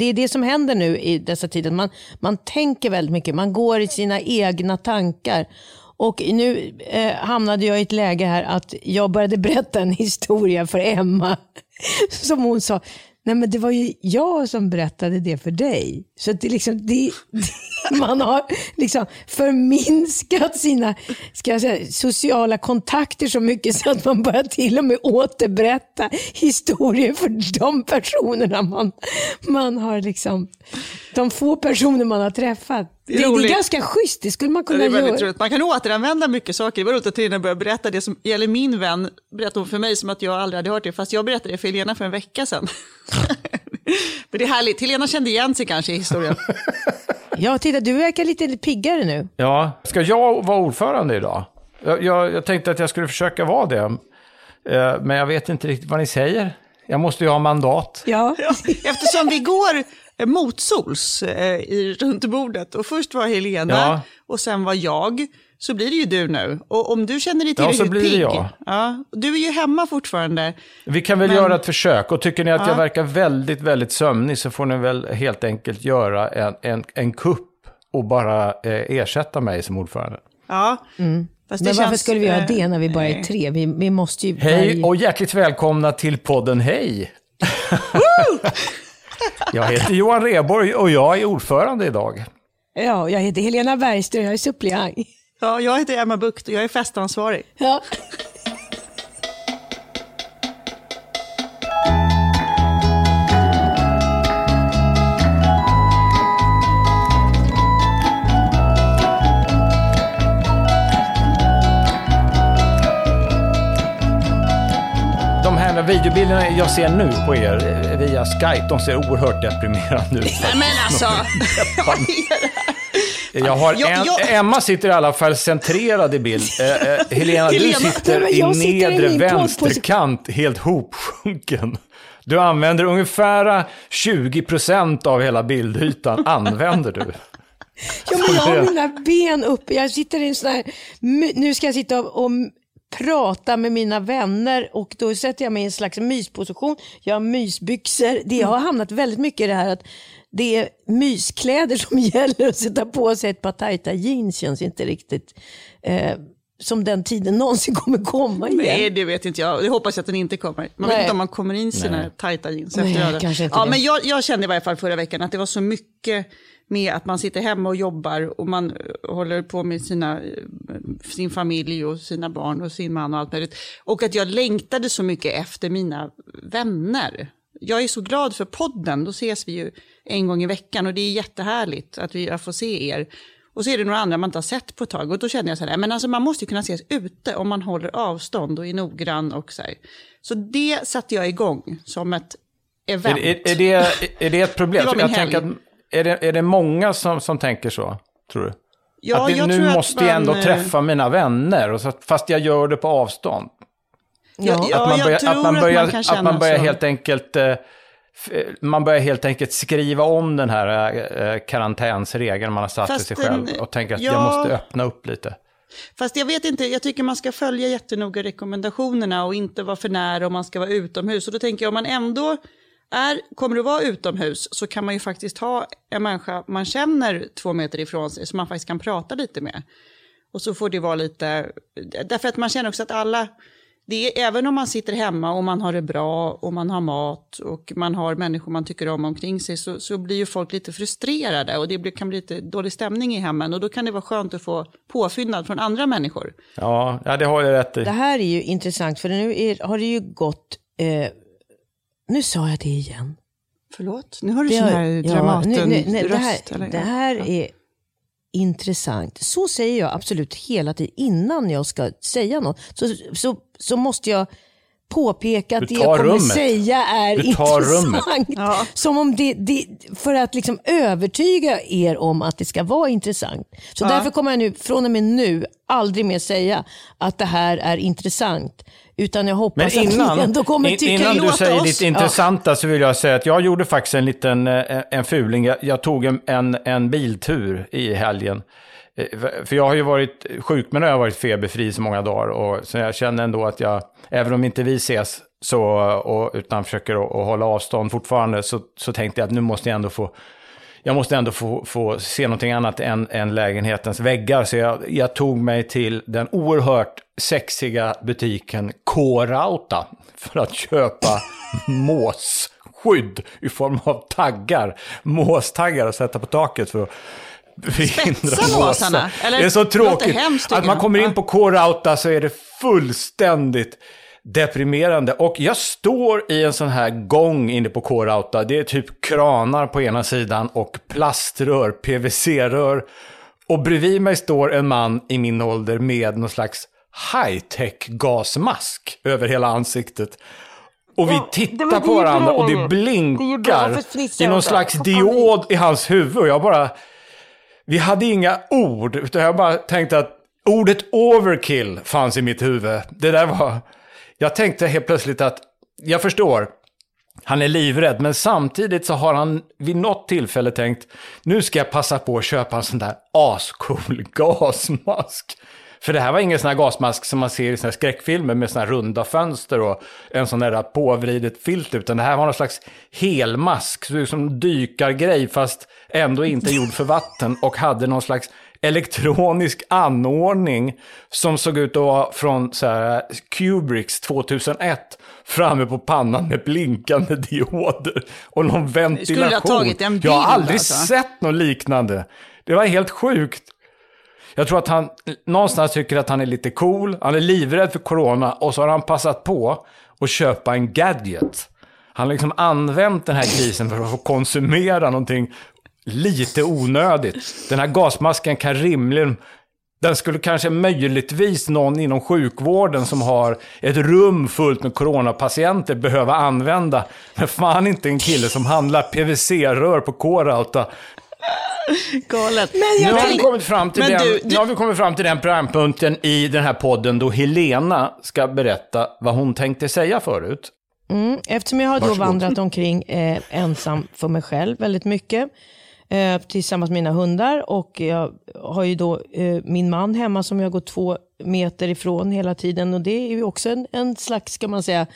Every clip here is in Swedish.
det är det som händer nu i dessa tider. Man, man tänker väldigt mycket, man går i sina egna tankar. Och nu eh, hamnade jag i ett läge här att jag började berätta en historia för Emma. Som hon sa, nej men det var ju jag som berättade det för dig. Så det liksom, det, man har liksom förminskat sina ska jag säga, sociala kontakter så mycket så att man börjar till och med återberätta historier för de personerna man, man har liksom, de få personer man har träffat. Det är, det, är ganska schysst, det skulle man kunna ja, göra. Roligt. Man kan återanvända mycket saker. Det var roligt att Trina började berätta det som gäller min vän, berättade hon för mig som att jag aldrig hade hört det, fast jag berättade det för Helena för en vecka sedan. Men det är härligt, Helena kände igen sig kanske i historien. Ja, titta, du verkar lite piggare nu. Ja, ska jag vara ordförande idag? Jag, jag, jag tänkte att jag skulle försöka vara det. Eh, men jag vet inte riktigt vad ni säger. Jag måste ju ha mandat. Ja. ja eftersom vi går motsols eh, runt bordet och först var Helena ja. och sen var jag så blir det ju du nu. Och om du känner dig tillräckligt ja, så blir det pigg, jag. Ja, du är ju hemma fortfarande. Vi kan väl men... göra ett försök. Och tycker ni att ja. jag verkar väldigt, väldigt sömnig så får ni väl helt enkelt göra en, en, en kupp och bara eh, ersätta mig som ordförande. Ja. Mm. men varför känns, skulle vi göra det när vi bara är tre? Vi, vi måste ju... Hej och hjärtligt välkomna till podden Hej! jag heter Johan Reborg och jag är ordförande idag. Ja, jag heter Helena Bergström jag är suppleant. Ja, jag heter Emma Bukt och jag är festansvarig. Ja. De här videobilderna jag ser nu på er via Skype, de ser oerhört deprimerande ut. Men alltså, vad är det här? Jag har en, jag. Emma sitter i alla fall centrerad i bild. Eh, eh, Helena, du sitter Nej, i nedre i vänsterkant, helt hopsjunken. Du använder ungefär 20% av hela bildytan, använder du. Ja, men jag har mina ben uppe. Jag sitter i en sån här, nu ska jag sitta och, och prata med mina vänner och då sätter jag mig i en slags mysposition. Jag har mysbyxor. Det har hamnat väldigt mycket i det här att det är myskläder som gäller att sätta på sig ett par tajta jeans känns inte riktigt eh, som den tiden någonsin kommer komma igen. Nej, det vet inte jag. Det hoppas jag att den inte kommer. Man Nej. vet inte om man kommer in sina Nej. tajta jeans Nej, efter kanske inte ja, det. Men jag, jag kände i varje fall förra veckan att det var så mycket med att man sitter hemma och jobbar och man eh, håller på med sina, eh, sin familj och sina barn och sin man och allt möjligt. Och att jag längtade så mycket efter mina vänner jag är så glad för podden, då ses vi ju en gång i veckan och det är jättehärligt att vi får se er. Och så är det några andra man inte har sett på ett tag och då känner jag så här, men alltså man måste ju kunna ses ute om man håller avstånd och är noggrann och så här. Så det satte jag igång som ett event. Är, är, är det, är det ett problem? det jag tänker att, är, det, är det många som, som tänker så, tror du? Ja, att det, nu måste jag ändå träffa mina vänner, och så, fast jag gör det på avstånd. Ja, ja, att man börjar, att man börjar, att man att man börjar helt enkelt eh, man börjar helt enkelt skriva om den här eh, karantänsregeln man har satt för sig själv och tänker att ja, jag måste öppna upp lite. Fast jag vet inte, jag tycker man ska följa jättenoga rekommendationerna och inte vara för nära om man ska vara utomhus. Och då tänker jag om man ändå är, kommer att vara utomhus så kan man ju faktiskt ha en människa man känner två meter ifrån sig som man faktiskt kan prata lite med. Och så får det vara lite, därför att man känner också att alla, det är, även om man sitter hemma och man har det bra och man har mat och man har människor man tycker om omkring sig så, så blir ju folk lite frustrerade och det blir, kan bli lite dålig stämning i hemmen och då kan det vara skönt att få påfyllnad från andra människor. Ja, ja det har jag rätt i. Det här är ju intressant för nu är, har det ju gått, eh, nu sa jag det igen. Förlåt, nu har du sån här Dramaten-röst. Det här, det här är intressant. Så säger jag absolut hela tiden innan jag ska säga något. Så, så, så måste jag påpeka att det jag kommer rummet. säga är intressant. Ja. Som om det, det, för att liksom övertyga er om att det ska vara intressant. Så ja. därför kommer jag nu, från och med nu, aldrig mer säga att det här är intressant. Utan jag hoppas Men innan, att ni ändå kommer tycka Innan du säger oss. ditt intressanta ja. så vill jag säga att jag gjorde faktiskt en liten eh, en fuling. Jag, jag tog en, en, en biltur i helgen. Eh, för jag har ju varit sjuk, men jag har varit feberfri så många dagar. Och, så jag känner ändå att jag, även om inte vi ses, så, och, utan försöker att, att hålla avstånd fortfarande, så, så tänkte jag att nu måste jag ändå få jag måste ändå få, få se någonting annat än, än lägenhetens väggar. Så jag, jag, tog mig till den oerhört sexiga butiken K-Rauta för att köpa måsskydd i form av taggar. Måstaggar att sätta på taket för att Spetsa måsarna? Det är så tråkigt. Att man kommer in på K-Rauta så är det fullständigt deprimerande. Och jag står i en sån här gång inne på K-Rauta. Det är typ kranar på ena sidan och plaströr, PVC-rör. Och bredvid mig står en man i min ålder med någon slags high-tech gasmask över hela ansiktet. Och vi tittar ja, på varandra och det blinkar det i någon slags diod i hans huvud. Och jag bara... Vi hade inga ord, utan jag bara tänkte att ordet overkill fanns i mitt huvud. Det där var... Jag tänkte helt plötsligt att, jag förstår, han är livrädd, men samtidigt så har han vid något tillfälle tänkt, nu ska jag passa på att köpa en sån där ascool gasmask. För det här var ingen sån här gasmask som man ser i såna här skräckfilmer med såna här runda fönster och en sån där påvridet filter, utan det här var någon slags helmask, som dykargrej fast ändå inte gjord för vatten och hade någon slags elektronisk anordning som såg ut att vara från så här, Kubricks 2001 framme på pannan med blinkande dioder och någon ventilation. Skulle ha tagit en bild, Jag har aldrig alltså. sett något liknande. Det var helt sjukt. Jag tror att han någonstans tycker att han är lite cool, han är livrädd för corona och så har han passat på att köpa en gadget. Han har liksom använt den här krisen för att få konsumera någonting lite onödigt. Den här gasmasken kan rimligen den skulle kanske möjligtvis någon inom sjukvården som har ett rum fullt med coronapatienter behöva använda. Men fan inte en kille som handlar PVC-rör på K-Rauta. Galet. nu, har vi kommit fram till den, du, du... nu har vi kommit fram till den programpunkten i den här podden då Helena ska berätta vad hon tänkte säga förut. Mm, eftersom jag har då vandrat omkring eh, ensam för mig själv väldigt mycket eh, tillsammans med mina hundar. Och jag har ju då eh, min man hemma som jag går två meter ifrån hela tiden. Och det är ju också en, en slags, ska man säga,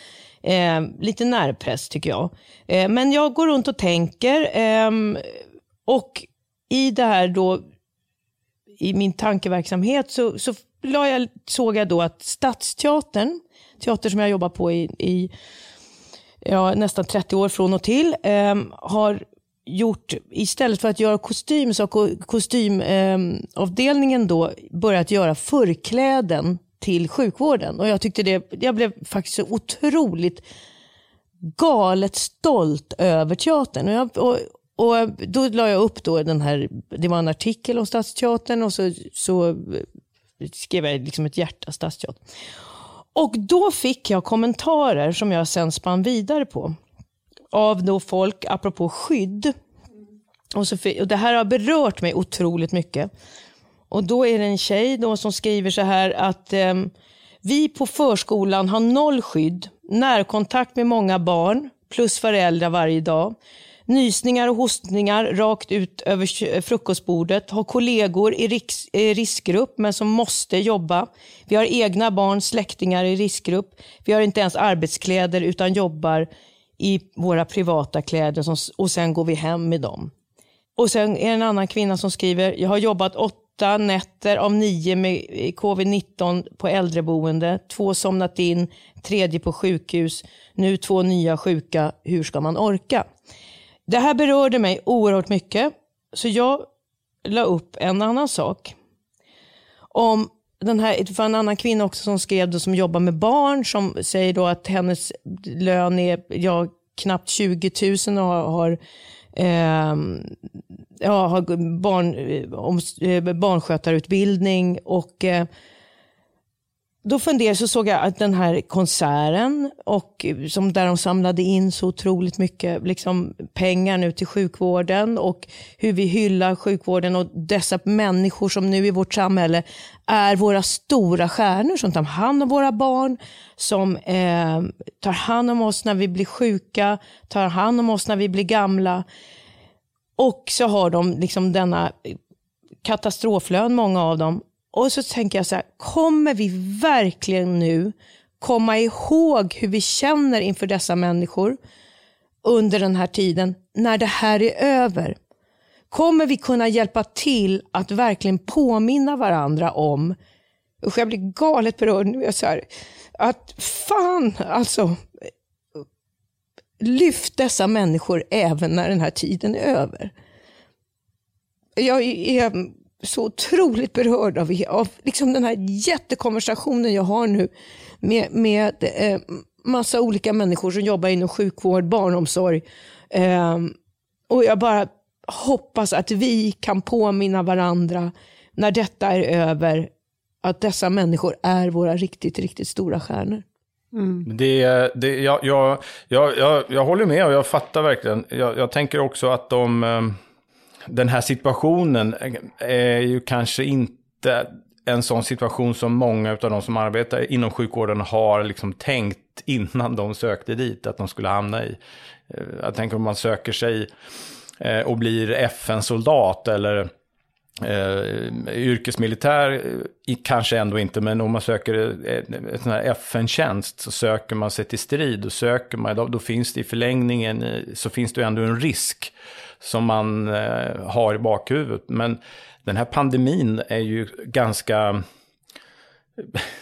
eh, lite närpress tycker jag. Eh, men jag går runt och tänker. Ehm, och i det här då, i min tankeverksamhet så, så jag, såg jag då att Stadsteatern, teater som jag jobbar på i, i ja, nästan 30 år från och till, eh, har gjort, istället för att göra kostym ehm, så har kostymavdelningen eh, då börjat göra förkläden till sjukvården. Och jag tyckte det, jag blev faktiskt så otroligt galet stolt över teatern. Och, jag, och, och då la jag upp då den här, det var en artikel om Stadsteatern och så, så skrev jag liksom ett hjärta Stadsteatern. Och då fick jag kommentarer som jag sen spann vidare på av då folk, apropå skydd. Och, så, och det här har berört mig otroligt mycket. Och då är det en tjej då som skriver så här att eh, vi på förskolan har noll skydd, närkontakt med många barn plus föräldrar varje dag. Nysningar och hostningar rakt ut över eh, frukostbordet. Har kollegor i riks, eh, riskgrupp men som måste jobba. Vi har egna barn, släktingar i riskgrupp. Vi har inte ens arbetskläder utan jobbar i våra privata kläder som, och sen går vi hem med dem. Och sen är det en annan kvinna som skriver, jag har jobbat åtta nätter av nio med eh, covid-19 på äldreboende, två somnat in, tredje på sjukhus, nu två nya sjuka, hur ska man orka? Det här berörde mig oerhört mycket, så jag la upp en annan sak. Om den här, det var en annan kvinna också som skrev det, som jobbar med barn som säger då att hennes lön är ja, knappt 20 000 och har, har eh, ja, har barn, eh, om, eh, barnskötarutbildning och eh, då funderade så såg jag att den här konserten, och, eh, som där de samlade in så otroligt mycket liksom, pengar nu till sjukvården och hur vi hyllar sjukvården och dessa människor som nu i vårt samhälle är våra stora stjärnor som tar hand om våra barn, som eh, tar hand om oss när vi blir sjuka, tar hand om oss när vi blir gamla. Och så har de liksom denna eh, katastroflön många av dem. Och så tänker jag så här, kommer vi verkligen nu komma ihåg hur vi känner inför dessa människor under den här tiden när det här är över? Kommer vi kunna hjälpa till att verkligen påminna varandra om, usch jag blir galet berörd nu, så här, att fan alltså, lyft dessa människor även när den här tiden är över. Jag är så otroligt berörd av, av liksom den här jättekonversationen jag har nu med, med eh, massa olika människor som jobbar inom sjukvård, barnomsorg. Eh, och jag bara hoppas att vi kan påminna varandra när detta är över, att dessa människor är våra riktigt, riktigt stora stjärnor. Mm. Det, det, jag, jag, jag, jag, håller med och jag fattar verkligen. Jag, jag tänker också att de, eh, den här situationen är ju kanske inte en sån situation som många av de som arbetar inom sjukvården har liksom tänkt innan de sökte dit att de skulle hamna i. Eh, jag tänker om man söker sig eh, och blir FN-soldat eller eh, yrkesmilitär, eh, kanske ändå inte, men om man söker en sån här FN-tjänst så söker man sig till strid och söker man, då, då finns det i förlängningen, så finns det ändå en risk som man eh, har i bakhuvudet. Men den här pandemin är ju ganska...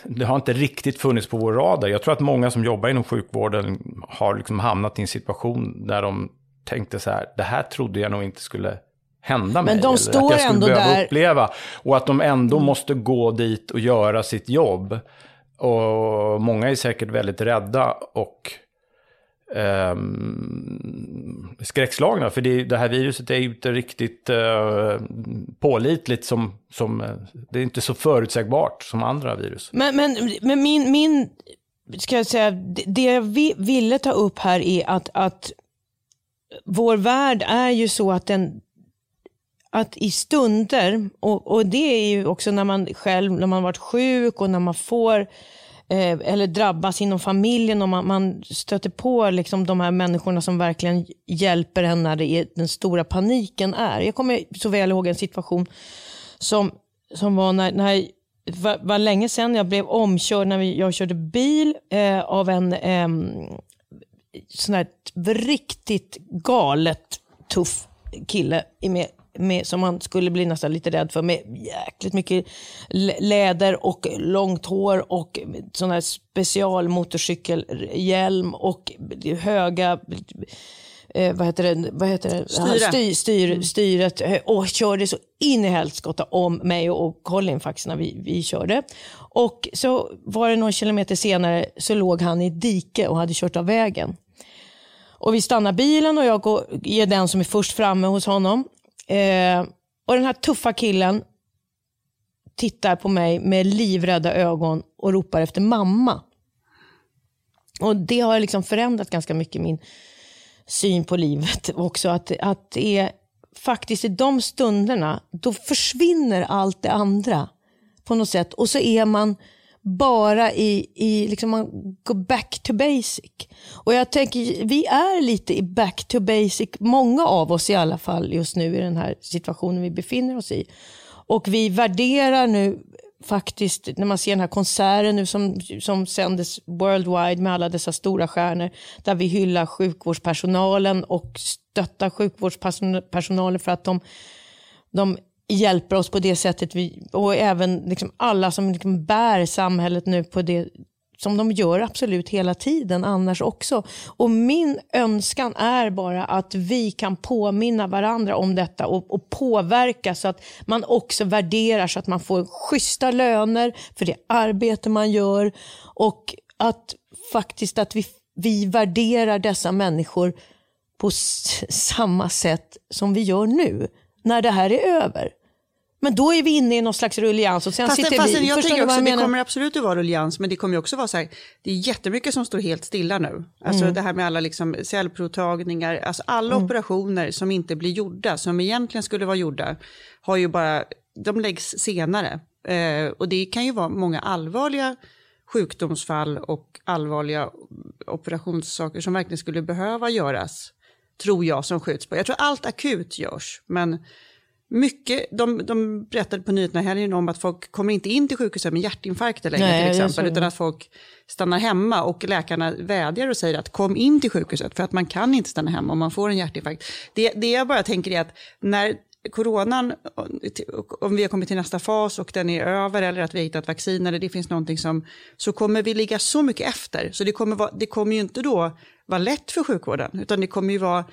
Det har inte riktigt funnits på vår radar. Jag tror att många som jobbar inom sjukvården har liksom hamnat i en situation där de tänkte så här, det här trodde jag nog inte skulle hända mig. Men de står att jag ändå där. uppleva. Och att de ändå mm. måste gå dit och göra sitt jobb. Och många är säkert väldigt rädda och eh, skräckslagna. För det, det, här viruset är ju inte riktigt eh, pålitligt som, som, eh, det är inte så förutsägbart som andra virus. Men, men, men min, min, ska jag säga, det jag ville ta upp här är att, att vår värld är ju så att den att i stunder, och, och det är ju också när man själv, när man varit sjuk och när man får eh, eller drabbas inom familjen och man, man stöter på liksom de här människorna som verkligen hjälper en när det är, den stora paniken är. Jag kommer så väl ihåg en situation som, som var när, när var, var länge sedan jag blev omkörd när vi, jag körde bil eh, av en eh, sån här riktigt galet tuff kille med med, som man skulle bli nästan lite rädd för med jäkligt mycket läder och långt hår och sån här specialmotorcykelhjälm och höga eh, vad heter det, vad heter det? Styre. Styr, styr, mm. styret eh, och körde så in i helskotta om mig och Colin faktiskt när vi, vi körde. Och så var det någon kilometer senare så låg han i dike och hade kört av vägen. Och vi stannar bilen och jag går, är den som är först framme hos honom. Eh, och den här tuffa killen tittar på mig med livrädda ögon och ropar efter mamma. Och Det har liksom förändrat ganska mycket min syn på livet också. Att, att det är faktiskt i de stunderna, då försvinner allt det andra på något sätt. Och så är man bara i, i liksom man går back to basic. Och jag tänker, vi är lite i back to basic, många av oss i alla fall just nu i den här situationen vi befinner oss i. Och vi värderar nu faktiskt, när man ser den här konserten nu som, som sändes worldwide med alla dessa stora stjärnor, där vi hyllar sjukvårdspersonalen och stöttar sjukvårdspersonalen för att de, de hjälper oss på det sättet. Vi, och även liksom alla som liksom bär samhället nu på det som de gör absolut hela tiden annars också. Och min önskan är bara att vi kan påminna varandra om detta och, och påverka så att man också värderar så att man får schyssta löner för det arbete man gör och att faktiskt att vi, vi värderar dessa människor på samma sätt som vi gör nu när det här är över. Men då är vi inne i någon slags rullians och sen fast, sitter fast vi... Jag tänker också, det kommer absolut att vara rullians, men det kommer också vara så här, det är jättemycket som står helt stilla nu. Alltså mm. det här med alla liksom cellprovtagningar, alltså alla mm. operationer som inte blir gjorda, som egentligen skulle vara gjorda, har ju bara, de läggs senare. Eh, och det kan ju vara många allvarliga sjukdomsfall och allvarliga operationssaker som verkligen skulle behöva göras, tror jag, som skjuts på. Jag tror allt akut görs, men mycket, de, de berättade på nyheterna helgen om att folk kommer inte in till sjukhuset med hjärtinfarkter längre Nej, till exempel, utan att folk stannar hemma och läkarna vädjar och säger att kom in till sjukhuset för att man kan inte stanna hemma om man får en hjärtinfarkt. Det, det jag bara tänker är att när coronan, om vi har kommit till nästa fas och den är över eller att vi har hittat vaccin eller det finns någonting som, så kommer vi ligga så mycket efter. Så det kommer, vara, det kommer ju inte då vara lätt för sjukvården, utan det kommer ju vara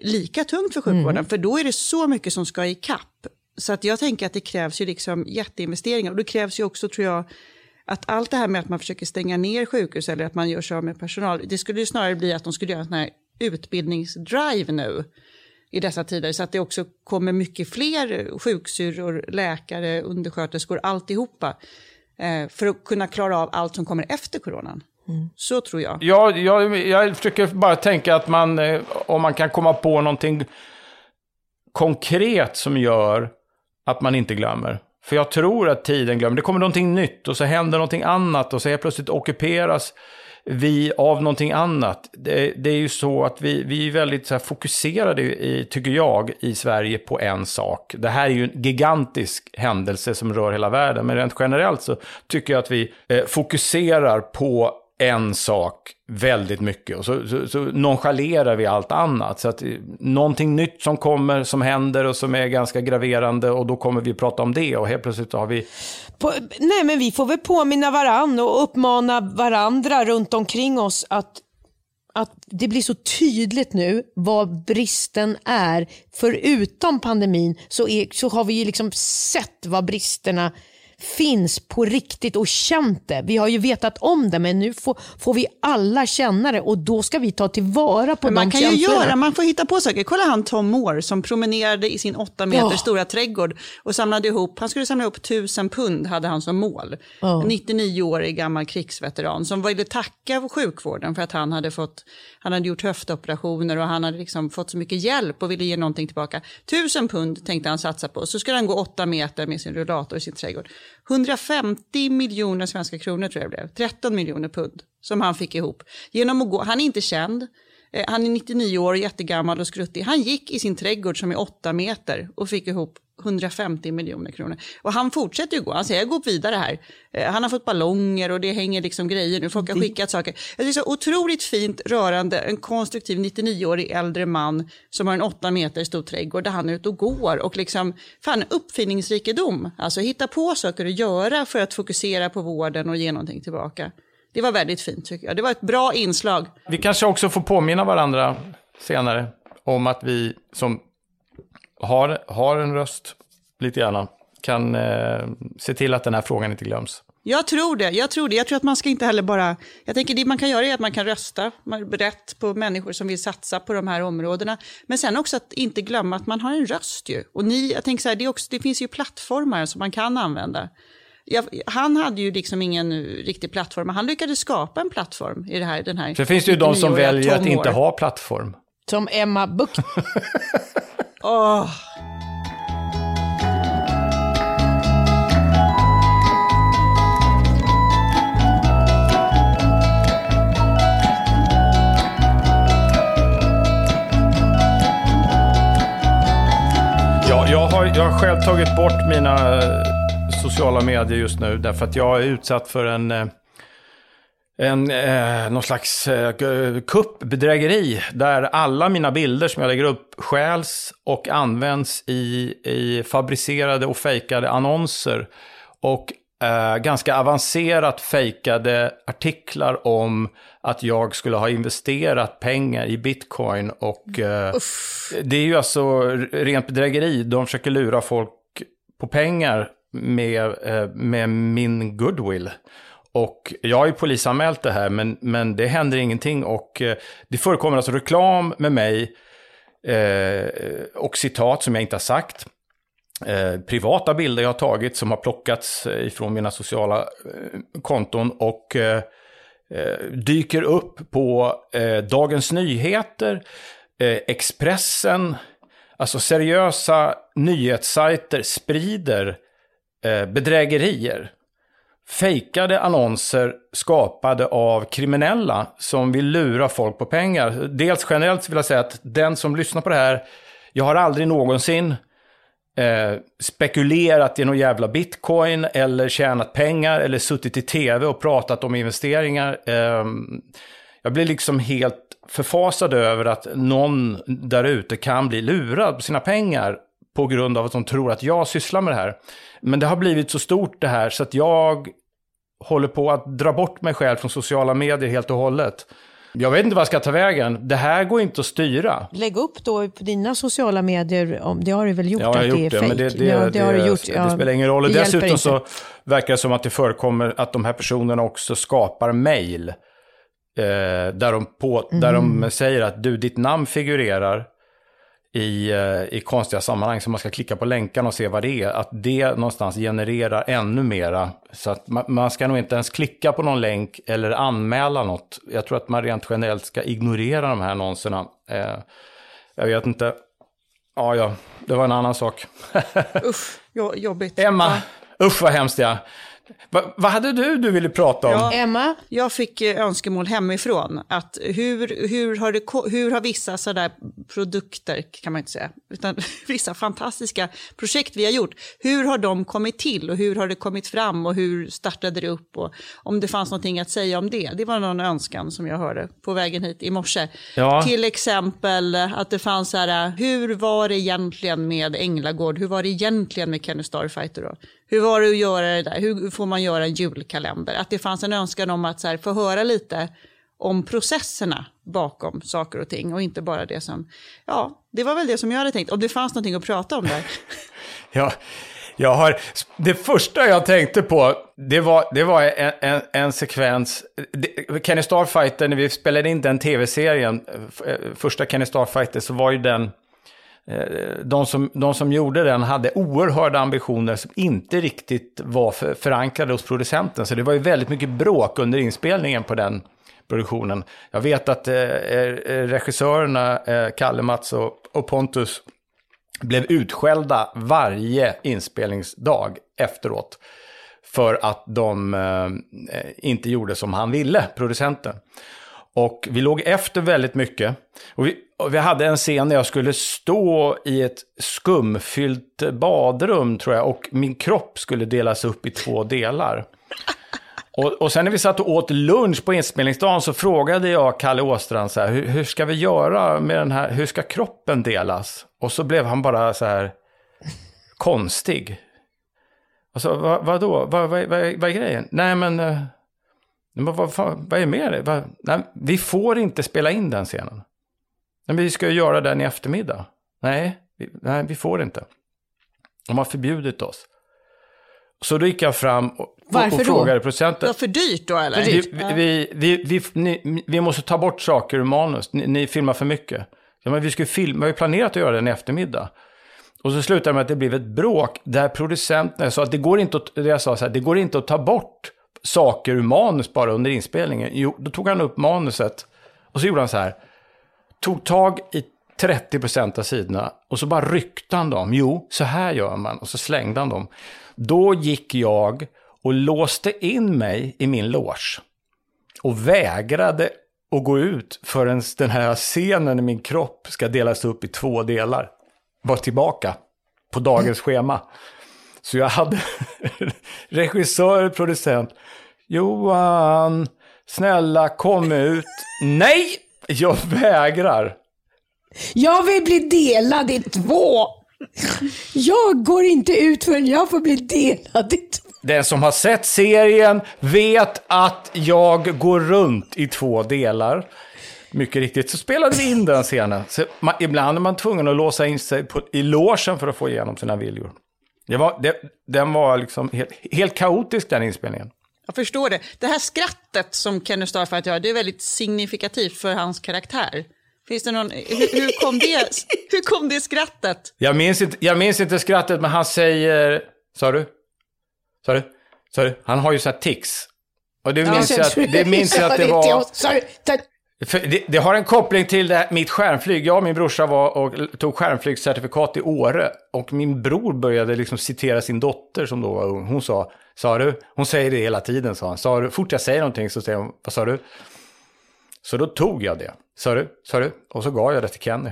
lika tungt för sjukvården, mm. för då är det så mycket som ska i kapp. Så att jag tänker att det krävs ju liksom jätteinvesteringar och det krävs ju också, tror jag, att allt det här med att man försöker stänga ner sjukhus eller att man gör sig av med personal, det skulle ju snarare bli att de skulle göra en sån här utbildningsdrive nu i dessa tider så att det också kommer mycket fler sjuksyrror, läkare, undersköterskor, alltihopa eh, för att kunna klara av allt som kommer efter coronan. Mm. Så tror jag. Ja, jag, jag försöker bara tänka att man, eh, om man kan komma på någonting konkret som gör att man inte glömmer. För jag tror att tiden glömmer. Det kommer någonting nytt och så händer någonting annat och så helt plötsligt ockuperas vi av någonting annat. Det, det, är ju så att vi, vi är väldigt så här, fokuserade, i, tycker jag, i Sverige på en sak. Det här är ju en gigantisk händelse som rör hela världen, men rent generellt så tycker jag att vi eh, fokuserar på en sak väldigt mycket och så, så, så nonchalerar vi allt annat. Så att eh, någonting nytt som kommer, som händer och som är ganska graverande och då kommer vi prata om det och helt plötsligt har vi... På, nej men vi får väl påminna varann och uppmana varandra runt omkring oss att att det blir så tydligt nu vad bristen är. Förutom pandemin så, är, så har vi ju liksom sett vad bristerna finns på riktigt och känt det. Vi har ju vetat om det men nu får, får vi alla känna det och då ska vi ta tillvara på men de. Man kan ju göra, man får hitta på saker. Kolla han Tom Moore som promenerade i sin åtta meter oh. stora trädgård och samlade ihop, han skulle samla ihop tusen pund hade han som mål. Oh. 99-årig gammal krigsveteran som ville tacka sjukvården för att han hade fått, han hade gjort höftoperationer och han hade liksom fått så mycket hjälp och ville ge någonting tillbaka. Tusen pund tänkte han satsa på, så skulle han gå åtta meter med sin rullator i sin trädgård. 150 miljoner svenska kronor tror jag det blev, 13 miljoner pund som han fick ihop. Genom att gå, han är inte känd, eh, han är 99 år, jättegammal och skruttig. Han gick i sin trädgård som är 8 meter och fick ihop 150 miljoner kronor. Och han fortsätter ju gå, han säger jag går vidare här. Eh, han har fått ballonger och det hänger liksom grejer nu, folk har skickat saker. Det är så otroligt fint, rörande, en konstruktiv 99-årig äldre man som har en 8 meter stor trädgård där han är ute och går och liksom, fan uppfinningsrikedom, alltså hitta på saker att göra för att fokusera på vården och ge någonting tillbaka. Det var väldigt fint tycker jag, det var ett bra inslag. Vi kanske också får påminna varandra senare om att vi som har, har en röst, lite grann, kan eh, se till att den här frågan inte glöms. Jag tror det. Jag tror det. Jag tror att man ska inte heller bara... Jag tänker det man kan göra är att man kan rösta rätt på människor som vill satsa på de här områdena. Men sen också att inte glömma att man har en röst ju. Och ni, jag tänker så här, det, också, det finns ju plattformar som man kan använda. Jag, han hade ju liksom ingen riktig plattform, men han lyckades skapa en plattform i det här, den här... Sen finns det ju de som väljer att inte ha plattform. Som Emma Bucht. Oh. Ja, jag, har, jag har själv tagit bort mina eh, sociala medier just nu därför att jag är utsatt för en eh, en, eh, någon slags eh, kuppbedrägeri där alla mina bilder som jag lägger upp stjäls och används i, i fabricerade och fejkade annonser. Och eh, ganska avancerat fejkade artiklar om att jag skulle ha investerat pengar i bitcoin. Och eh, det är ju alltså rent bedrägeri. De försöker lura folk på pengar med, eh, med min goodwill. Och jag har ju polisanmält det här, men, men det händer ingenting. Och eh, det förekommer alltså reklam med mig eh, och citat som jag inte har sagt. Eh, privata bilder jag har tagit som har plockats eh, ifrån mina sociala eh, konton och eh, eh dyker upp på eh, Dagens Nyheter, Expressen, alltså seriösa nyhetssajter sprider bedrägerier fejkade annonser skapade av kriminella som vill lura folk på pengar. Dels generellt vill jag säga att den som lyssnar på det här, jag har aldrig någonsin eh, spekulerat i någon jävla bitcoin eller tjänat pengar eller suttit i tv och pratat om investeringar. Eh, jag blir liksom helt förfasad över att någon där ute kan bli lurad på sina pengar på grund av att de tror att jag sysslar med det här. Men det har blivit så stort det här så att jag håller på att dra bort mig själv från sociala medier helt och hållet. Jag vet inte vad jag ska ta vägen. Det här går inte att styra. Lägg upp då på dina sociala medier, det har du väl gjort? Ja, jag har gjort det, det men det, det, ja, det, har du gjort. Ja, det spelar ingen roll. Dessutom så verkar det som att det förekommer att de här personerna också skapar mejl. Eh, där, de mm. där de säger att du, ditt namn figurerar i, eh, i konstiga sammanhang. Så man ska klicka på länkarna och se vad det är. Att det någonstans genererar ännu mera. Så att man, man, ska nog inte ens klicka på någon länk eller anmäla något. Jag tror att man rent generellt ska ignorera de här annonserna. Eh, jag vet inte. Ja, ja, det var en annan sak. Usch, jobbigt. Emma, usch vad hemskt ja. Va, vad hade du du ville prata om? Ja, Emma? Jag fick eh, önskemål hemifrån. Att hur, hur, har, det, hur har vissa sådär produkter, kan man inte säga, utan vissa fantastiska projekt vi har gjort, hur har de kommit till och hur har det kommit fram och hur startade det upp och om det fanns någonting att säga om det. Det var någon önskan som jag hörde på vägen hit i morse. Ja. Till exempel att det fanns så här, hur var det egentligen med Änglagård? Hur var det egentligen med Kenny Starfighter då? Hur var det att göra det där? Hur får man göra en julkalender? Att det fanns en önskan om att så här, få höra lite om processerna bakom saker och ting och inte bara det som, ja, det var väl det som jag hade tänkt, om det fanns någonting att prata om där. ja, jag har, det första jag tänkte på, det var, det var en, en, en sekvens, Kenny Starfighter, när vi spelade in den tv-serien, eh, första Kenny Starfighter, så var ju den, Eh, de som, de som gjorde den hade oerhörda ambitioner som inte riktigt var för, förankrade hos producenten. Så det var ju väldigt mycket bråk under inspelningen på den produktionen. Jag vet att eh, eh regissörerna eh, Kalle, Mats och, och, Pontus blev utskällda varje inspelningsdag efteråt. För att de eh, inte gjorde som han ville, producenten. Och vi låg efter väldigt mycket. Och vi, och vi hade en scen där jag skulle stå i ett skumfyllt badrum, tror jag. Och min kropp skulle delas upp i två delar. Och, och sen när vi satt och åt lunch på inspelningsdagen så frågade jag Kalle Åstrand så här, hur, hur, ska vi göra med den här, hur ska kroppen delas? Och så blev han bara så här konstig. Alltså, och så, vad, vadå, vad, vad, vad, vad är grejen? Nej men, eh, men vad, vad, vad är med det? Nej, vi får inte spela in den scenen. Men vi ska ju göra den i eftermiddag. Nej, vi, nej, vi får inte. De har förbjudit oss. Så då gick jag fram och, Varför och frågade producenten. Det var för dyrt då eller? Vi, vi, vi, vi, ni, vi måste ta bort saker ur manus. Ni, ni filmar för mycket. Ja, men vi skulle filma, vi har planerat att göra den i eftermiddag. Och så slutade det med att det blev ett bråk där producenten sa att det går inte att, jag sa så här, det går inte att ta bort saker ur manus bara under inspelningen. Jo, då tog han upp manuset och så gjorde han så här. Tog tag i 30% av sidorna och så bara ryckte han dem. Jo, så här gör man. Och så slängde han dem. Då gick jag och låste in mig i min loge. Och vägrade att gå ut förrän den här scenen i min kropp ska delas upp i två delar. Var tillbaka på dagens schema. Så jag hade regissör, producent. Johan, snälla kom ut. Nej, jag vägrar. Jag vill bli delad i två. Jag går inte ut förrän jag får bli delad i två. Den som har sett serien vet att jag går runt i två delar. Mycket riktigt så spelade vi in den scenen. Man, ibland är man tvungen att låsa in sig på, i låsen för att få igenom sina viljor. Det var, det, den var liksom helt, helt kaotisk den inspelningen. Jag förstår det. Det här skrattet som Kenny Starfight gör, det är väldigt signifikativt för hans karaktär. Finns det någon, hur, hur, kom det, hur kom det skrattet? Jag minns, inte, jag minns inte skrattet, men han säger... Sa du? Sa du? Sa du? Han har ju så här tics. Och det minns ja, jag, att, det minns jag att det var... Det, det, har en koppling till det här, mitt skärmflyg. Jag och min brorsa var och tog skärmflygscertifikat i Åre. Och min bror började liksom citera sin dotter som då var ung. Hon sa, sa du? Hon säger det hela tiden, sa han. Sa du? Fort jag säger någonting så säger hon, vad sa du? Så då tog jag det. Sa du? Sa du? Och så gav jag det till Kenny.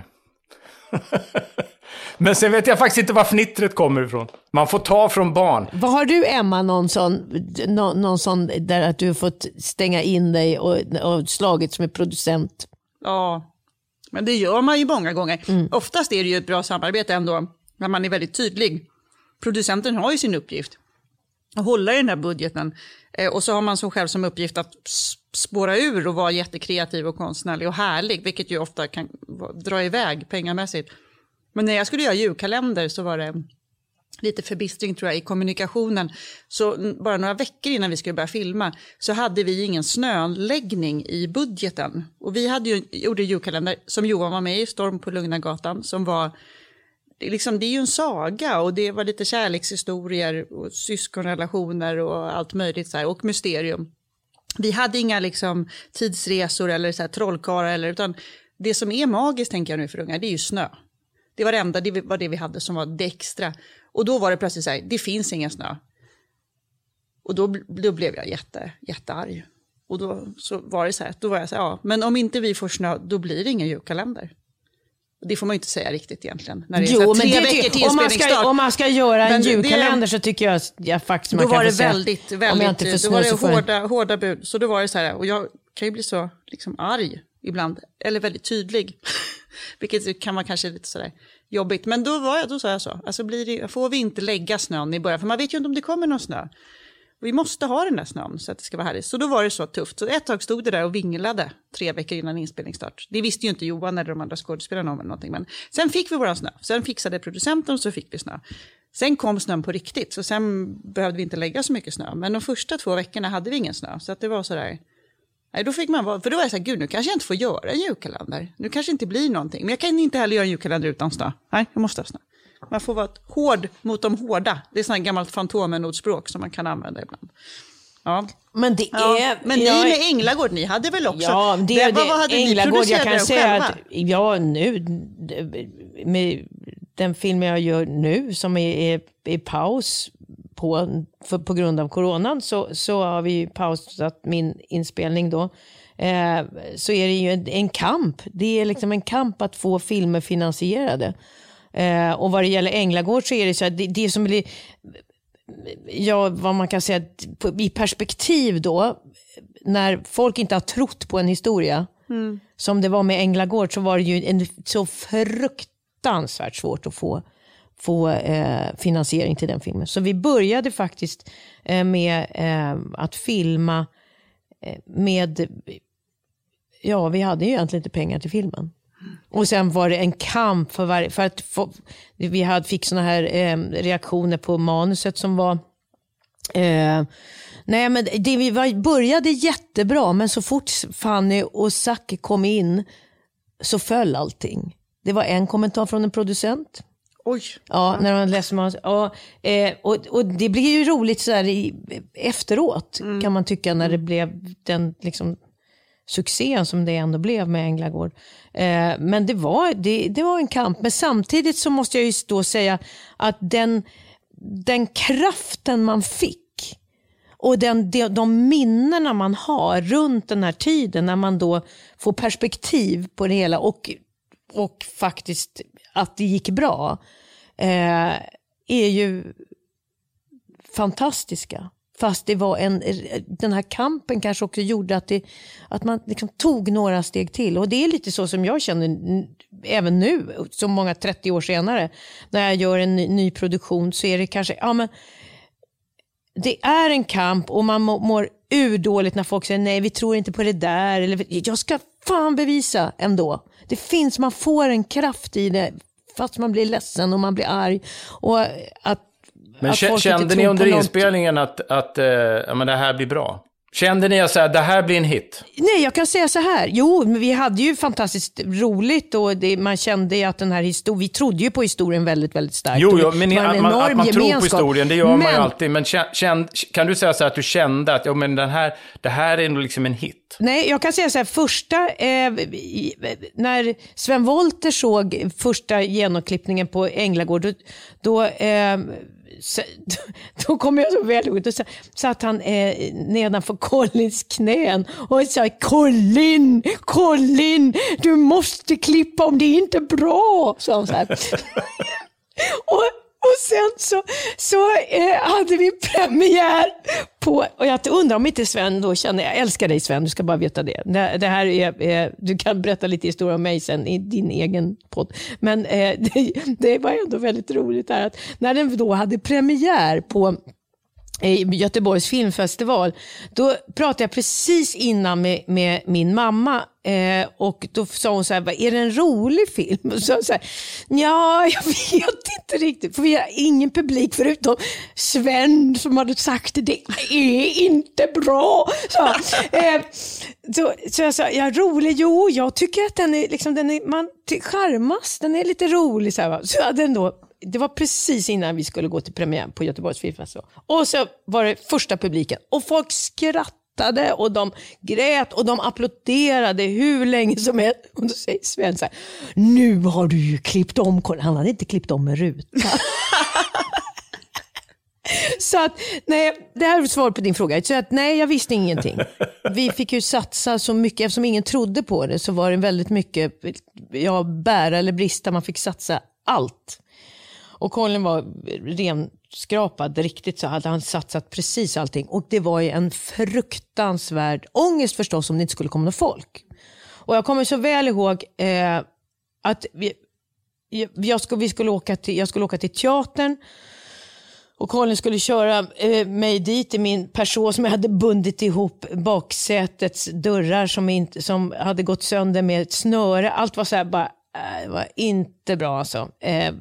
Men sen vet jag faktiskt inte var fnittret kommer ifrån. Man får ta från barn. Vad har du Emma, någon sån, någon, någon sån där att du har fått stänga in dig och, och slagits med producent? Ja, men det gör man ju många gånger. Mm. Oftast är det ju ett bra samarbete ändå, när man är väldigt tydlig. Producenten har ju sin uppgift att hålla i den här budgeten. Eh, och så har man som själv som uppgift att spåra ur och vara jättekreativ och konstnärlig och härlig, vilket ju ofta kan dra iväg pengamässigt. Men när jag skulle göra julkalender så var det lite förbistring tror jag i kommunikationen. Så bara några veckor innan vi skulle börja filma så hade vi ingen snöläggning i budgeten. Och vi hade ju, gjorde julkalender som Johan var med i, Storm på Lugna gatan, som var det är, liksom, det är ju en saga och det var lite kärlekshistorier och syskonrelationer och allt möjligt så här, och mysterium. Vi hade inga liksom, tidsresor eller så här, trollkarlar, eller, utan det som är magiskt tänker jag nu för unga, det är ju snö. Det var det enda, det var det vi hade som var det extra. Och då var det plötsligt så här, det finns ingen snö. Och då, då blev jag jätte, jättearg. Och då så var det så här, då var jag så här, ja, men om inte vi får snö, då blir det ingen julkalender. Det får man ju inte säga riktigt egentligen. När det är jo, tre men veckor till om man, ska, om man ska göra en julkalender det, så tycker jag, jag faktiskt man kan var det väldigt, väldigt, då var det hårda, hårda bud. Så då var det så här, och jag kan ju bli så liksom arg ibland, eller väldigt tydlig. Vilket kan vara kanske lite sådär jobbigt. Men då, var jag, då sa jag så, alltså blir det, får vi inte lägga snön i början, för man vet ju inte om det kommer någon snö. Vi måste ha den där snön så att det ska vara härligt. Så då var det så tufft. Så ett tag stod det där och vinglade tre veckor innan inspelningsstart. Det visste ju inte Johan eller de andra skådespelarna om eller någonting. Men sen fick vi våran snö. Sen fixade producenten och så fick vi snö. Sen kom snön på riktigt, så sen behövde vi inte lägga så mycket snö. Men de första två veckorna hade vi ingen snö. Så att det var sådär, Nej, då fick man vara, för då var jag så här, gud nu kanske jag inte får göra en julkalender. Nu kanske det inte blir någonting. Men jag kan inte heller göra en julkalender utan snö. Nej, jag måste ha snö. Man får vara hård mot de hårda. Det är sånt gammalt Fantomen-ordspråk som man kan använda ibland. Ja. Men det är... Ja, men ni med Änglagård, ni hade väl också... Ja, det, det, vad, vad hade Änglagård, ni jag kan säga att, ja nu, med den film jag gör nu som är i paus på, för, på grund av coronan så, så har vi pausat min inspelning då. Eh, så är det ju en, en, kamp. Det är liksom en kamp att få filmer finansierade. Eh, och vad det gäller Änglagård så är det så att det, det som blir, ja vad man kan säga, i perspektiv då, när folk inte har trott på en historia, mm. som det var med Änglagård så var det ju en, så fruktansvärt svårt att få få eh, finansiering till den filmen. Så vi började faktiskt eh, med eh, att filma eh, med, ja vi hade ju egentligen inte pengar till filmen. Och sen var det en kamp för, varje, för att få, vi hade, fick sådana här eh, reaktioner på manuset som var eh, Nej, men det, vi var, började jättebra, men så fort Fanny och Zacke kom in så föll allting. Det var en kommentar från en producent. Oj. Ja, när man läser man, ja, eh, och, och det blir ju roligt så här i, efteråt mm. kan man tycka när det blev den liksom, succén som det ändå blev med Änglagård. Eh, men det var, det, det var en kamp. Men samtidigt så måste jag ju då säga att den, den kraften man fick och den, de, de minnena man har runt den här tiden när man då får perspektiv på det hela och, och faktiskt att det gick bra eh, är ju fantastiska. Fast det var en, den här kampen kanske också gjorde att, det, att man liksom tog några steg till. Och det är lite så som jag känner även nu, så många 30 år senare. När jag gör en ny, ny produktion så är det kanske, ja men det är en kamp och man mår urdåligt när folk säger nej vi tror inte på det där. Eller, jag ska fan bevisa ändå. Det finns, man får en kraft i det fast man blir ledsen och man blir arg. Och att, men att kände ni under inspelningen att, att ja, men det här blir bra? Kände ni att det här blir en hit? Nej, jag kan säga så här. Jo, vi hade ju fantastiskt roligt och det, man kände att den här historien, vi trodde ju på historien väldigt, väldigt starkt. Jo, jo men att man, att man tror på historien, det gör men, man ju alltid. Men känd, kan du säga så här att du kände att ja, men den här, det här är nog liksom en hit? Nej, jag kan säga så här, första, eh, när Sven Wollter såg första genomklippningen på Änglagård, då, då eh, då kommer jag så väl ihåg, då satt han eh, nedanför Collins knän och sa Colin, Colin, du måste klippa om det är inte bra. Sa han så här. och, och sen så, så eh, hade vi premiär på, och jag undrar om inte Sven då känner, jag älskar dig Sven, du ska bara veta det. Det, det här är, eh, du kan berätta lite historia om mig sen i din egen podd. Men eh, det, det var ändå väldigt roligt där att när den då hade premiär på Göteborgs filmfestival. Då pratade jag precis innan med, med min mamma eh, och då sa hon så här, är det en rolig film? Och så, så här, ja, jag vet inte riktigt, för vi har ingen publik förutom Sven som hade sagt det är inte bra. Så, eh, så, så jag sa, ja rolig, jo jag tycker att den är, liksom, den är man charmas, den är lite rolig. Så, här, så hade den då det var precis innan vi skulle gå till premiär på Göteborgs filmfestival. Och så var det första publiken och folk skrattade och de grät och de applåderade hur länge som helst. Och då säger Sven så här, nu har du ju klippt om, han hade inte klippt om en ruta. Så att, nej, det här är svaret på din fråga. Så att, nej, jag visste ingenting. Vi fick ju satsa så mycket, eftersom ingen trodde på det så var det väldigt mycket, ja, bära eller brista, man fick satsa allt. Och Colin var renskrapad riktigt så hade han satsat precis allting. Och det var ju en fruktansvärd ångest förstås om det inte skulle komma någon folk. Och jag kommer så väl ihåg eh, att vi, jag, skulle, vi skulle åka till, jag skulle åka till teatern och Colin skulle köra eh, mig dit i min Peugeot som jag hade bundit ihop baksätets dörrar som, inte, som hade gått sönder med ett snöre. Allt var så här bara Eh, det var inte bra alltså. Eh,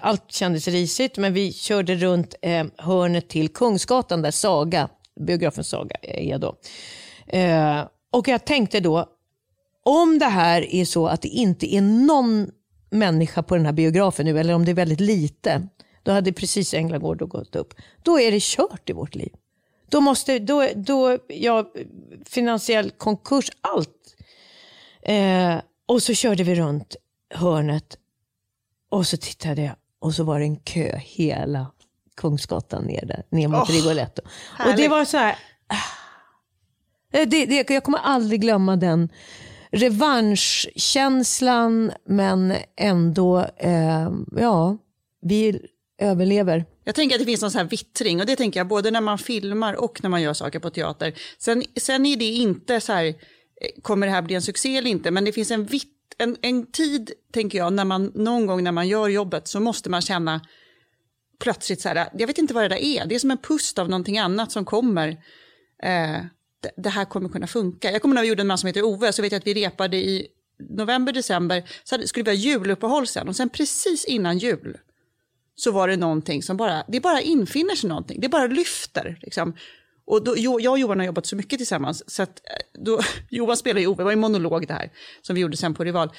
allt kändes risigt, men vi körde runt eh, hörnet till Kungsgatan där Saga, biografen Saga är då. Och jag tänkte då, om det här är så att det inte är någon människa på den här biografen nu, eller om det är väldigt lite, då hade precis Änglagård gått upp. Då är det kört i vårt liv. Då måste, då, då, ja, finansiell konkurs, allt. Eh, och så körde vi runt hörnet och så tittade jag och så var det en kö hela Kungsgatan ner, där, ner mot oh, Rigoletto. Och det var så här, det, det, jag kommer aldrig glömma den revanschkänslan men ändå, eh, ja, vi överlever. Jag tänker att det finns någon sån här vittring och det tänker jag både när man filmar och när man gör saker på teater. Sen, sen är det inte så här, eh, kommer det här bli en succé eller inte, men det finns en vittring en, en tid, tänker jag, när man någon gång när man gör jobbet så måste man känna plötsligt så här, jag vet inte vad det där är, det är som en pust av någonting annat som kommer. Eh, det, det, här kommer kunna funka. Jag kommer när vi gjorde en man som heter Ove, så vet jag att vi repade i november, december, så hade, skulle vi ha juluppehåll sen och sen precis innan jul så var det någonting som bara, det bara infinner sig någonting, det bara lyfter. Liksom. Och då, jag och Johan har jobbat så mycket tillsammans, så att eh, då, Johan spelar ju Ove, det var en monolog det här, som vi gjorde sen på Rival.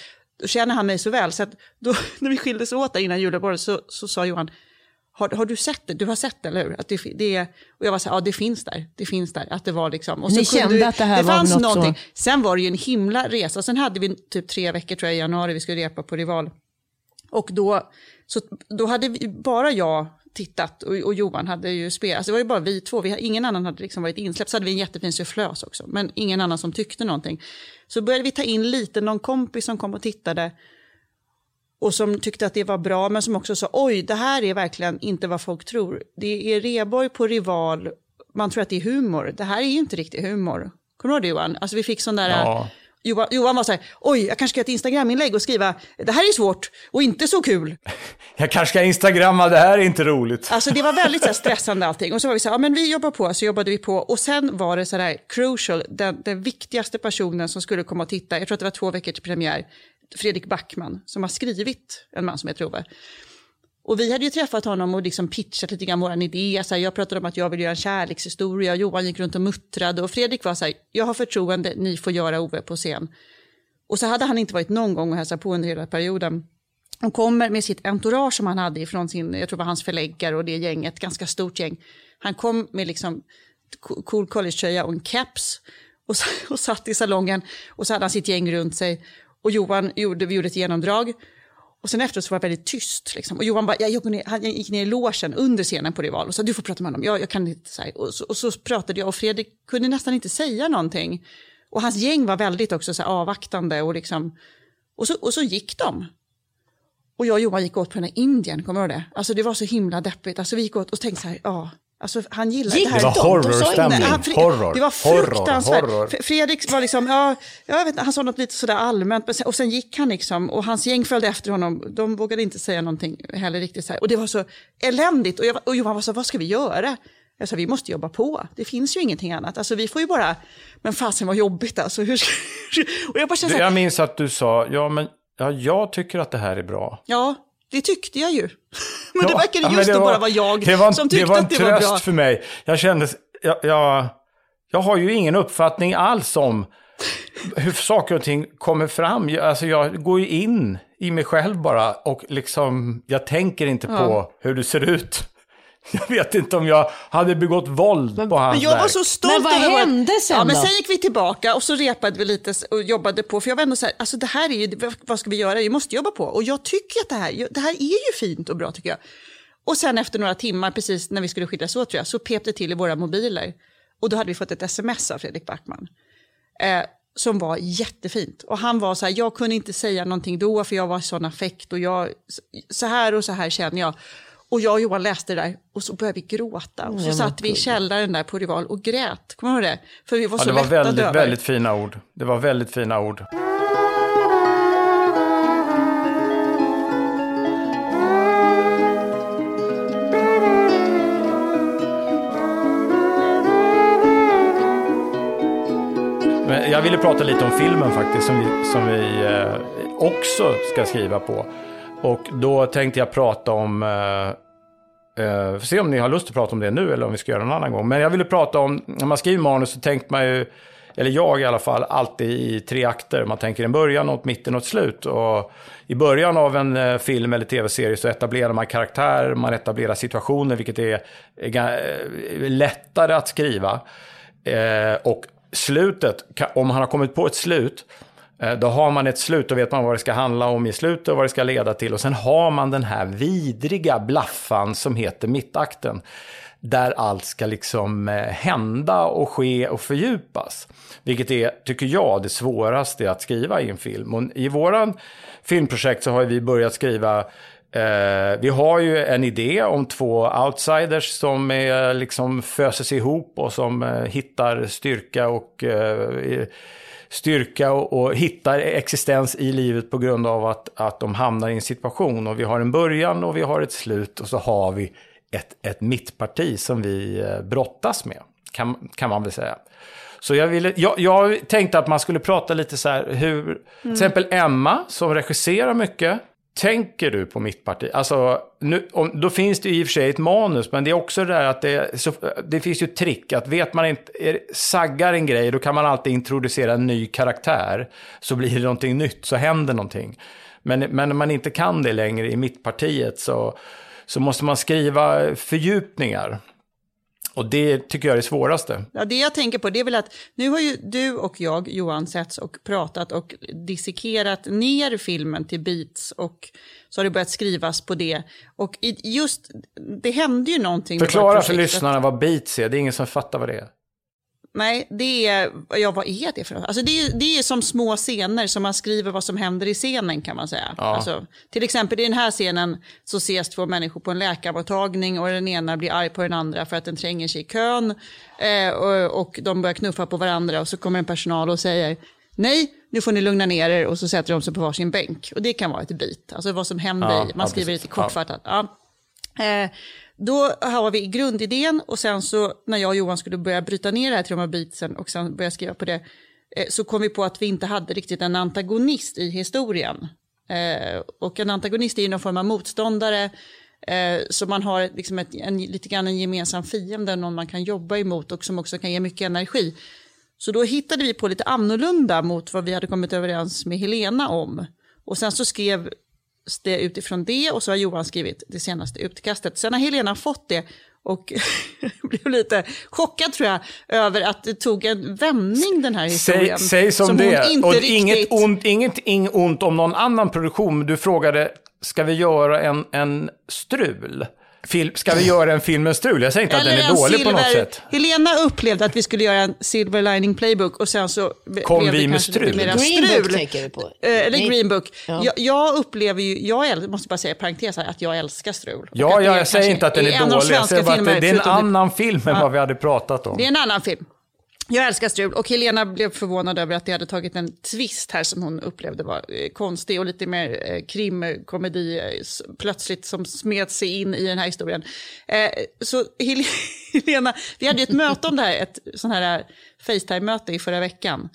Då känner han mig så väl, så att då, när vi skildes åt där innan juluppehållet så, så sa Johan, har, har, du sett det? Du har sett det, eller hur? Att det, det, och jag var så här, ja det finns där, det finns där, att det var liksom. Och så Ni kände du, att det här det var fanns något någonting. Så... Sen var det ju en himla resa, sen hade vi typ tre veckor tror jag i januari, vi skulle repa på Rival. Och då, så, då hade vi, bara jag tittat och, och Johan hade ju spelat. Alltså det var ju bara vi två, vi, ingen annan hade liksom varit insläppt. Så hade vi en jättefin sufflös också, men ingen annan som tyckte någonting. Så började vi ta in lite, någon kompis som kom och tittade och som tyckte att det var bra, men som också sa oj, det här är verkligen inte vad folk tror. Det är Reborg på Rival, man tror att det är humor. Det här är ju inte riktigt humor. Kommer du ihåg det Johan? Alltså vi fick sån där... Ja. Johan, Johan var så här, oj, jag kanske ska göra ett Instagram-inlägg och skriva, det här är svårt och inte så kul. Jag kanske ska instagramma, det här är inte roligt. Alltså det var väldigt så här, stressande allting. Och så var vi så här, ja men vi jobbar på, så jobbade vi på. Och sen var det så här crucial, den, den viktigaste personen som skulle komma och titta, jag tror att det var två veckor till premiär, Fredrik Backman, som har skrivit En man som heter Ove. Och vi hade ju träffat honom och liksom pitchat lite grann vår idé. Så här, jag pratade om att jag vill göra en kärlekshistoria. Johan gick runt och muttrade. Och Fredrik var så här, jag har förtroende, ni får göra Ove på scen. Och så hade han inte varit någon gång och hälsat på under hela perioden. Han kommer med sitt entourage som han hade från sin, jag tror det var hans förläggare och det gänget, ganska stort gäng. Han kom med liksom cool collegetröja och en caps och, och satt i salongen och så hade han sitt gäng runt sig. Och Johan gjorde, vi gjorde ett genomdrag och sen efteråt så var det väldigt tyst. Liksom. Och Johan bara, jag gick ner, han gick ner i logen under scenen på Rival och sa du får prata med honom, jag, jag kan inte Så Och så, och så pratade jag och Fredrik kunde nästan inte säga någonting. Och hans gäng var väldigt också så avvaktande och liksom, och så, och så gick de. Och jag och Johan gick åt på den här Indien, kommer du ihåg det? Alltså det var så himla deppigt. Alltså vi gick åt och tänkte så här, ja, Alltså, han gillade det här. Det var horrorstämning. Horror. Det var fruktansvärt. Horror, horror. Fredrik var liksom, ja, jag vet, han sa något lite sådär allmänt. och sen gick han liksom, och hans gäng följde efter honom. De vågade inte säga någonting heller riktigt. Så här. Och det var så eländigt. Och, jag, och Johan var så vad ska vi göra? Jag sa, vi måste jobba på. Det finns ju ingenting annat. Alltså, vi får ju bara, men fasen vad jobbigt alltså. Hur ska... och jag, bara kände, jag minns att du sa, ja men ja, jag tycker att det här är bra. Ja, det tyckte jag ju. men det verkade just ja, det då bara vara jag det var, som tyckte det var att det var bra. Det var en tröst för mig. Jag kände, jag, jag, jag har ju ingen uppfattning alls om hur saker och ting kommer fram. Alltså jag går ju in i mig själv bara och liksom, jag tänker inte ja. på hur du ser ut. Jag vet inte om jag hade begått våld men, på hans Men jag verk. var så stolt Men vad hände sen ja, då? Men sen gick vi tillbaka och så repade vi lite och jobbade på. För jag var ändå så här, alltså det här är ju, vad ska vi göra? Vi måste jobba på. Och jag tycker att det här, det här är ju fint och bra tycker jag. Och sen efter några timmar, precis när vi skulle skiljas åt tror jag, så pep det till i våra mobiler. Och då hade vi fått ett sms av Fredrik Backman. Eh, som var jättefint. Och han var så här, jag kunde inte säga någonting då för jag var i sån affekt och jag, så här och så här känner jag. Och jag och Johan läste det där och så började vi gråta. Och så mm, satt vi i källaren där på Rival och grät. Kommer du ihåg det? För vi var så ja, det var väldigt, över. väldigt fina ord. Det var väldigt fina ord. Men jag ville prata lite om filmen faktiskt, som vi, som vi eh, också ska skriva på. Och då tänkte jag prata om, eh, eh, får se om ni har lust att prata om det nu eller om vi ska göra det en annan gång. Men jag ville prata om, när man skriver manus så tänker man ju, eller jag i alla fall, alltid i tre akter. Man tänker en början, ett mitten och ett slut. Och I början av en eh, film eller tv-serie så etablerar man karaktärer, man etablerar situationer, vilket är, är eh, lättare att skriva. Eh, och slutet, om han har kommit på ett slut, Eh, då har man ett slut, och vet man vad det ska handla om i slutet och vad det ska leda till. Och sen har man den här vidriga blaffan som heter mittakten. Där allt ska liksom eh, hända och ske och fördjupas. Vilket är, tycker jag, det svåraste att skriva i en film. Och I våran filmprojekt så har vi börjat skriva Eh, vi har ju en idé om två outsiders som är, liksom föses ihop och som eh, hittar styrka och eh, styrka och, och hittar existens i livet på grund av att, att de hamnar i en situation. Och vi har en början och vi har ett slut och så har vi ett, ett mittparti som vi eh, brottas med, kan, kan man väl säga. Så jag, ville, jag, jag tänkte att man skulle prata lite så här hur, mm. till exempel Emma som regisserar mycket, Tänker du på mitt parti? Alltså, nu, om, då finns det i och för sig ett manus, men det är också det där att det, så, det finns ju ett trick. Att vet man inte, är, saggar en grej, då kan man alltid introducera en ny karaktär. Så blir det någonting nytt, så händer någonting. Men, men när man inte kan det längre i mittpartiet så, så måste man skriva fördjupningar. Och det tycker jag är det svåraste. Ja, det jag tänker på det är väl att nu har ju du och jag, Johan, setts och pratat och dissekerat ner filmen till beats och så har det börjat skrivas på det. Och just, det hände ju någonting. Förklara för lyssnarna vad beats är, det är ingen som fattar vad det är. Nej, det är, ja vad är det för något? Alltså det, är, det är som små scener som man skriver vad som händer i scenen kan man säga. Ja. Alltså, till exempel i den här scenen så ses två människor på en läkarmottagning och den ena blir arg på den andra för att den tränger sig i kön. Eh, och, och de börjar knuffa på varandra och så kommer en personal och säger nej, nu får ni lugna ner er och så sätter de sig på varsin bänk. Och det kan vara ett bit, alltså vad som händer, ja, man skriver lite kortfattat. Ja. Eh, då har vi grundidén och sen så när jag och Johan skulle börja bryta ner det här till de här beatsen och sen börja skriva på det eh, så kom vi på att vi inte hade riktigt en antagonist i historien. Eh, och en antagonist är ju någon form av motståndare eh, så man har liksom ett, en, lite grann en gemensam fiende, någon man kan jobba emot och som också kan ge mycket energi. Så då hittade vi på lite annorlunda mot vad vi hade kommit överens med Helena om. Och sen så skrev det utifrån det och så har Johan skrivit det senaste utkastet. Sen har Helena fått det och blev lite chockad tror jag över att det tog en vändning den här historien. Säg, säg som, som det och riktigt... inget ont, ingenting ont om någon annan produktion. Du frågade ska vi göra en, en strul? Film, ska vi göra en film med strul? Jag säger inte Eller att den är dålig silver, på något sätt. Helena upplevde att vi skulle göra en Silver Lining Playbook och sen så Kom blev vi med strul? Green strul. Book tänker du på. Eh, Eller Nej. Green Book. Ja. Jag, jag upplever ju, jag måste bara säga parentes här, att jag älskar strul. Ja, ja, är jag säger inte att den är av dålig. Jag säger bara att det, det är en annan film än vad vi hade pratat om. Det är en annan film. Jag älskar strul och Helena blev förvånad över att det hade tagit en twist här som hon upplevde var eh, konstig och lite mer eh, krimkomedi eh, plötsligt som smet sig in i den här historien. Så Helena, vi hade ju ett möte om det här, ett sånt här Facetime-möte i förra veckan.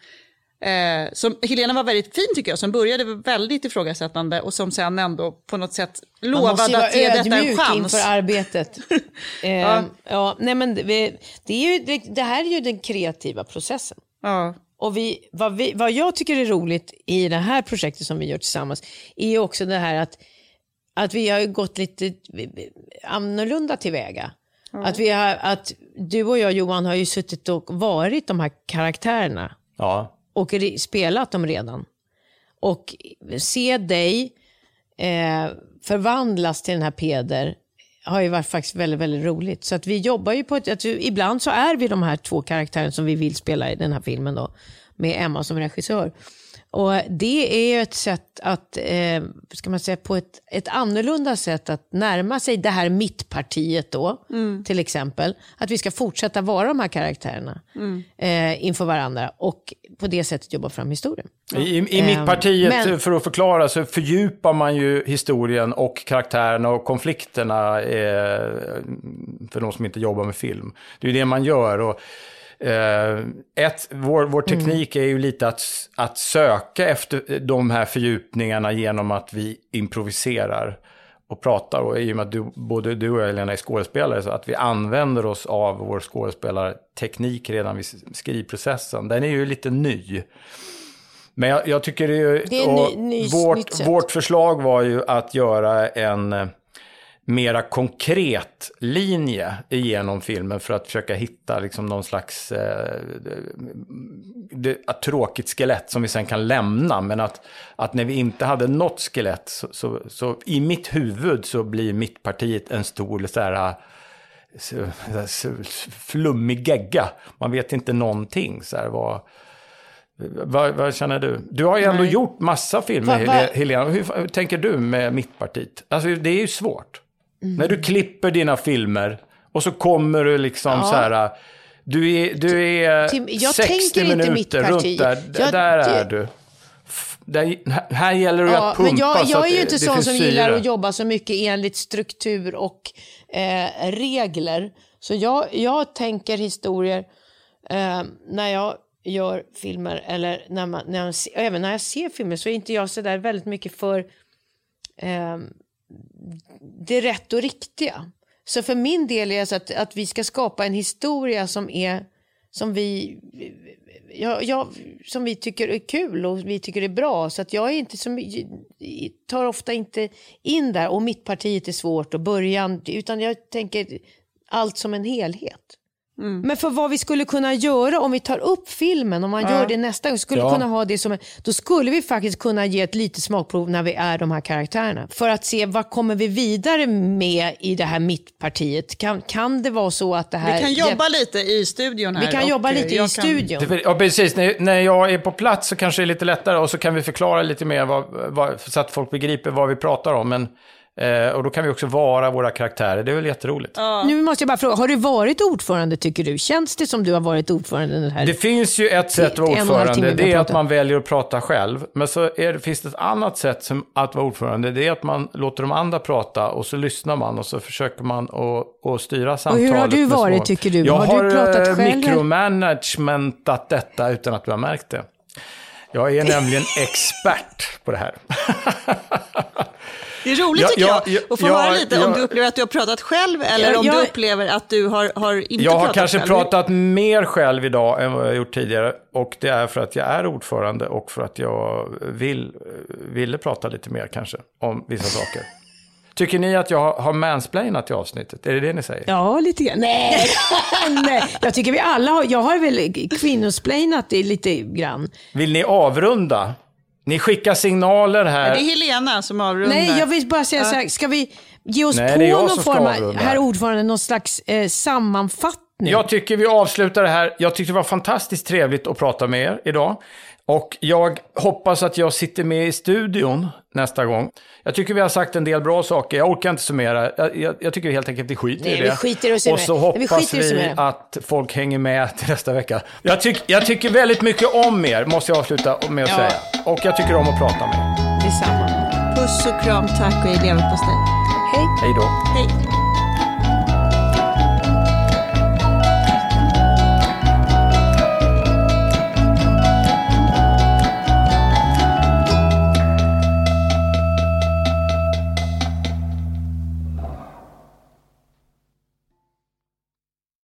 Eh, som Helena var väldigt fin tycker jag, som började väldigt ifrågasättande och som sen ändå på något sätt Man måste ju lovade vara att ge detta en ödmjuk chans. inför arbetet. eh, ja. nej, men det, det, är ju, det, det här är ju den kreativa processen. Ja. Och vi, vad, vi, vad jag tycker är roligt i det här projektet som vi gör tillsammans är ju också det här att, att vi har ju gått lite annorlunda tillväga. Att, vi har, att du och jag Johan har ju suttit och varit de här karaktärerna Ja och re- spelat dem redan. Och se dig eh, förvandlas till den här Peder har ju varit faktiskt väldigt, väldigt roligt. Så att vi jobbar ju på ett, att vi, ibland så är vi de här två karaktärerna som vi vill spela i den här filmen då, med Emma som regissör. Och det är ju ett sätt att, eh, ska man säga, på ett, ett annorlunda sätt att närma sig det här mittpartiet då, till exempel. Att vi ska fortsätta vara de här karaktärerna eh, inför varandra och på det sättet jobba fram historien. I, i Ehm, mittpartiet, men- för att förklara, så fördjupar man ju historien och karaktärerna och konflikterna eh, för de som inte jobbar med film. Det är ju det man gör. Och, eh, ett, vår, vår teknik är ju lite att, att söka efter de här fördjupningarna genom att vi improviserar och pratar. Och i och med att du, både du och jag, Helena, är skådespelare, så att vi använder oss av vår skådespelarteknik redan vid skrivprocessen. Den är ju lite ny. Men jag, jag tycker det är, Det är ny- ny- vårt, vårt förslag var ju att göra en eh, mera konkret linje igenom filmen för att försöka hitta liksom någon slags eh, det, ett tråkigt skelett som vi sen kan lämna. Men att, att när vi inte hade något skelett så, så, så i mitt huvud så blir mittpartiet en stor så här, så, så, flummig gegga. Man vet inte någonting. Så här, vad, vad, vad känner du? Du har ju ändå Nej. gjort massa filmer, Va- va- Hel- Helena. Hur, hur tänker du med mittpartiet? Alltså det är ju svårt. Mm. När du klipper dina filmer och så kommer du liksom Ja. så här... Du är, du är Tim, jag 60 tänker inte minuter runt där. Jag- där är du. Där, här gäller det Ja, att pumpa men jag, jag är ju inte sån som syre. gillar att jobba så mycket enligt struktur och eh, regler. Så jag, jag tänker historier eh, när jag gör filmer, eller när man, när se- även när jag ser filmer, så är inte jag så där väldigt mycket för eh, det rätt och riktiga. Så för min del är det så att, att vi ska skapa en historia som är som vi, ja, ja, som vi tycker är kul och vi tycker är bra. Så att jag är inte som, tar ofta inte in där och mittpartiet är svårt och början, utan jag tänker allt som en helhet. Men för vad vi skulle kunna göra om vi tar upp filmen, om man gör det nästa gång, skulle Ja. kunna ha det som en, då skulle vi faktiskt kunna ge ett litet smakprov när vi är de här karaktärerna. För att se vad kommer vi vidare med i det här mittpartiet. Kan, kan det vara så att det här... Vi kan jobba lite i studion här. vi kan och, jobba eh, lite i jag kan- studion. Ja, precis. När, när jag är på plats så kanske det är lite lättare och så kan vi förklara lite mer vad, vad, så att folk begriper vad vi pratar om. Men, eh, och då kan vi också vara våra karaktärer. Det är väl jätteroligt. Nu måste jag bara fråga, har du varit ordförande tycker du? Känns det som du har varit ordförande den här? Det finns ju ett sätt att vara och ordförande, det är har att pratat. man väljer att prata själv. Men så är det, finns det ett annat sätt som att vara ordförande, det är att man låter de andra prata och så lyssnar man och så försöker man att, att styra samtalet. hur har du varit, små- tycker du? Jag Har du pratat eh, själv, eller? mikromanagementat detta utan att du har märkt det. Jag är nämligen expert på det här. Det är roligt Ja, tycker ja, jag ja, att få ja, höra lite om ja. du upplever att du har pratat själv eller Ja, om jag- du upplever att du har, har inte Jag har pratat kanske själv. pratat mer själv idag än vad jag gjort tidigare. Och det är för att jag är ordförande och för att jag vill, ville prata lite mer kanske om vissa saker. Tycker ni att jag har- har mansplainat i avsnittet? Är det det ni säger? Ja, lite grann. Nej, nej. jag tycker vi alla har, jag har väl kvinnosplainat det lite grann. Vill ni avrunda? Ni skickar signaler här. det är Helena som avrundar. Nej, jag vill bara säga så här. Ska vi ge oss Nej, på någon form av, herr ordförande, någon slags eh, sammanfattning? Jag tycker vi avslutar det här. Jag tyckte det var fantastiskt trevligt att prata med er idag. Och jag hoppas att jag sitter med i studion nästa gång. Jag tycker vi har sagt en del bra saker. Jag orkar inte summera. Jag, jag, jag tycker helt enkelt vi skiter Nej, i det. Vi skiter och, och så hoppas vi, vi att folk hänger med till nästa vecka. Jag, tyck, jag tycker väldigt mycket om er, måste jag avsluta med att ja. säga. Och jag tycker om att prata med er. Detsamma. Puss och kram, tack och leverpastej. Hej. Hej då. Hej.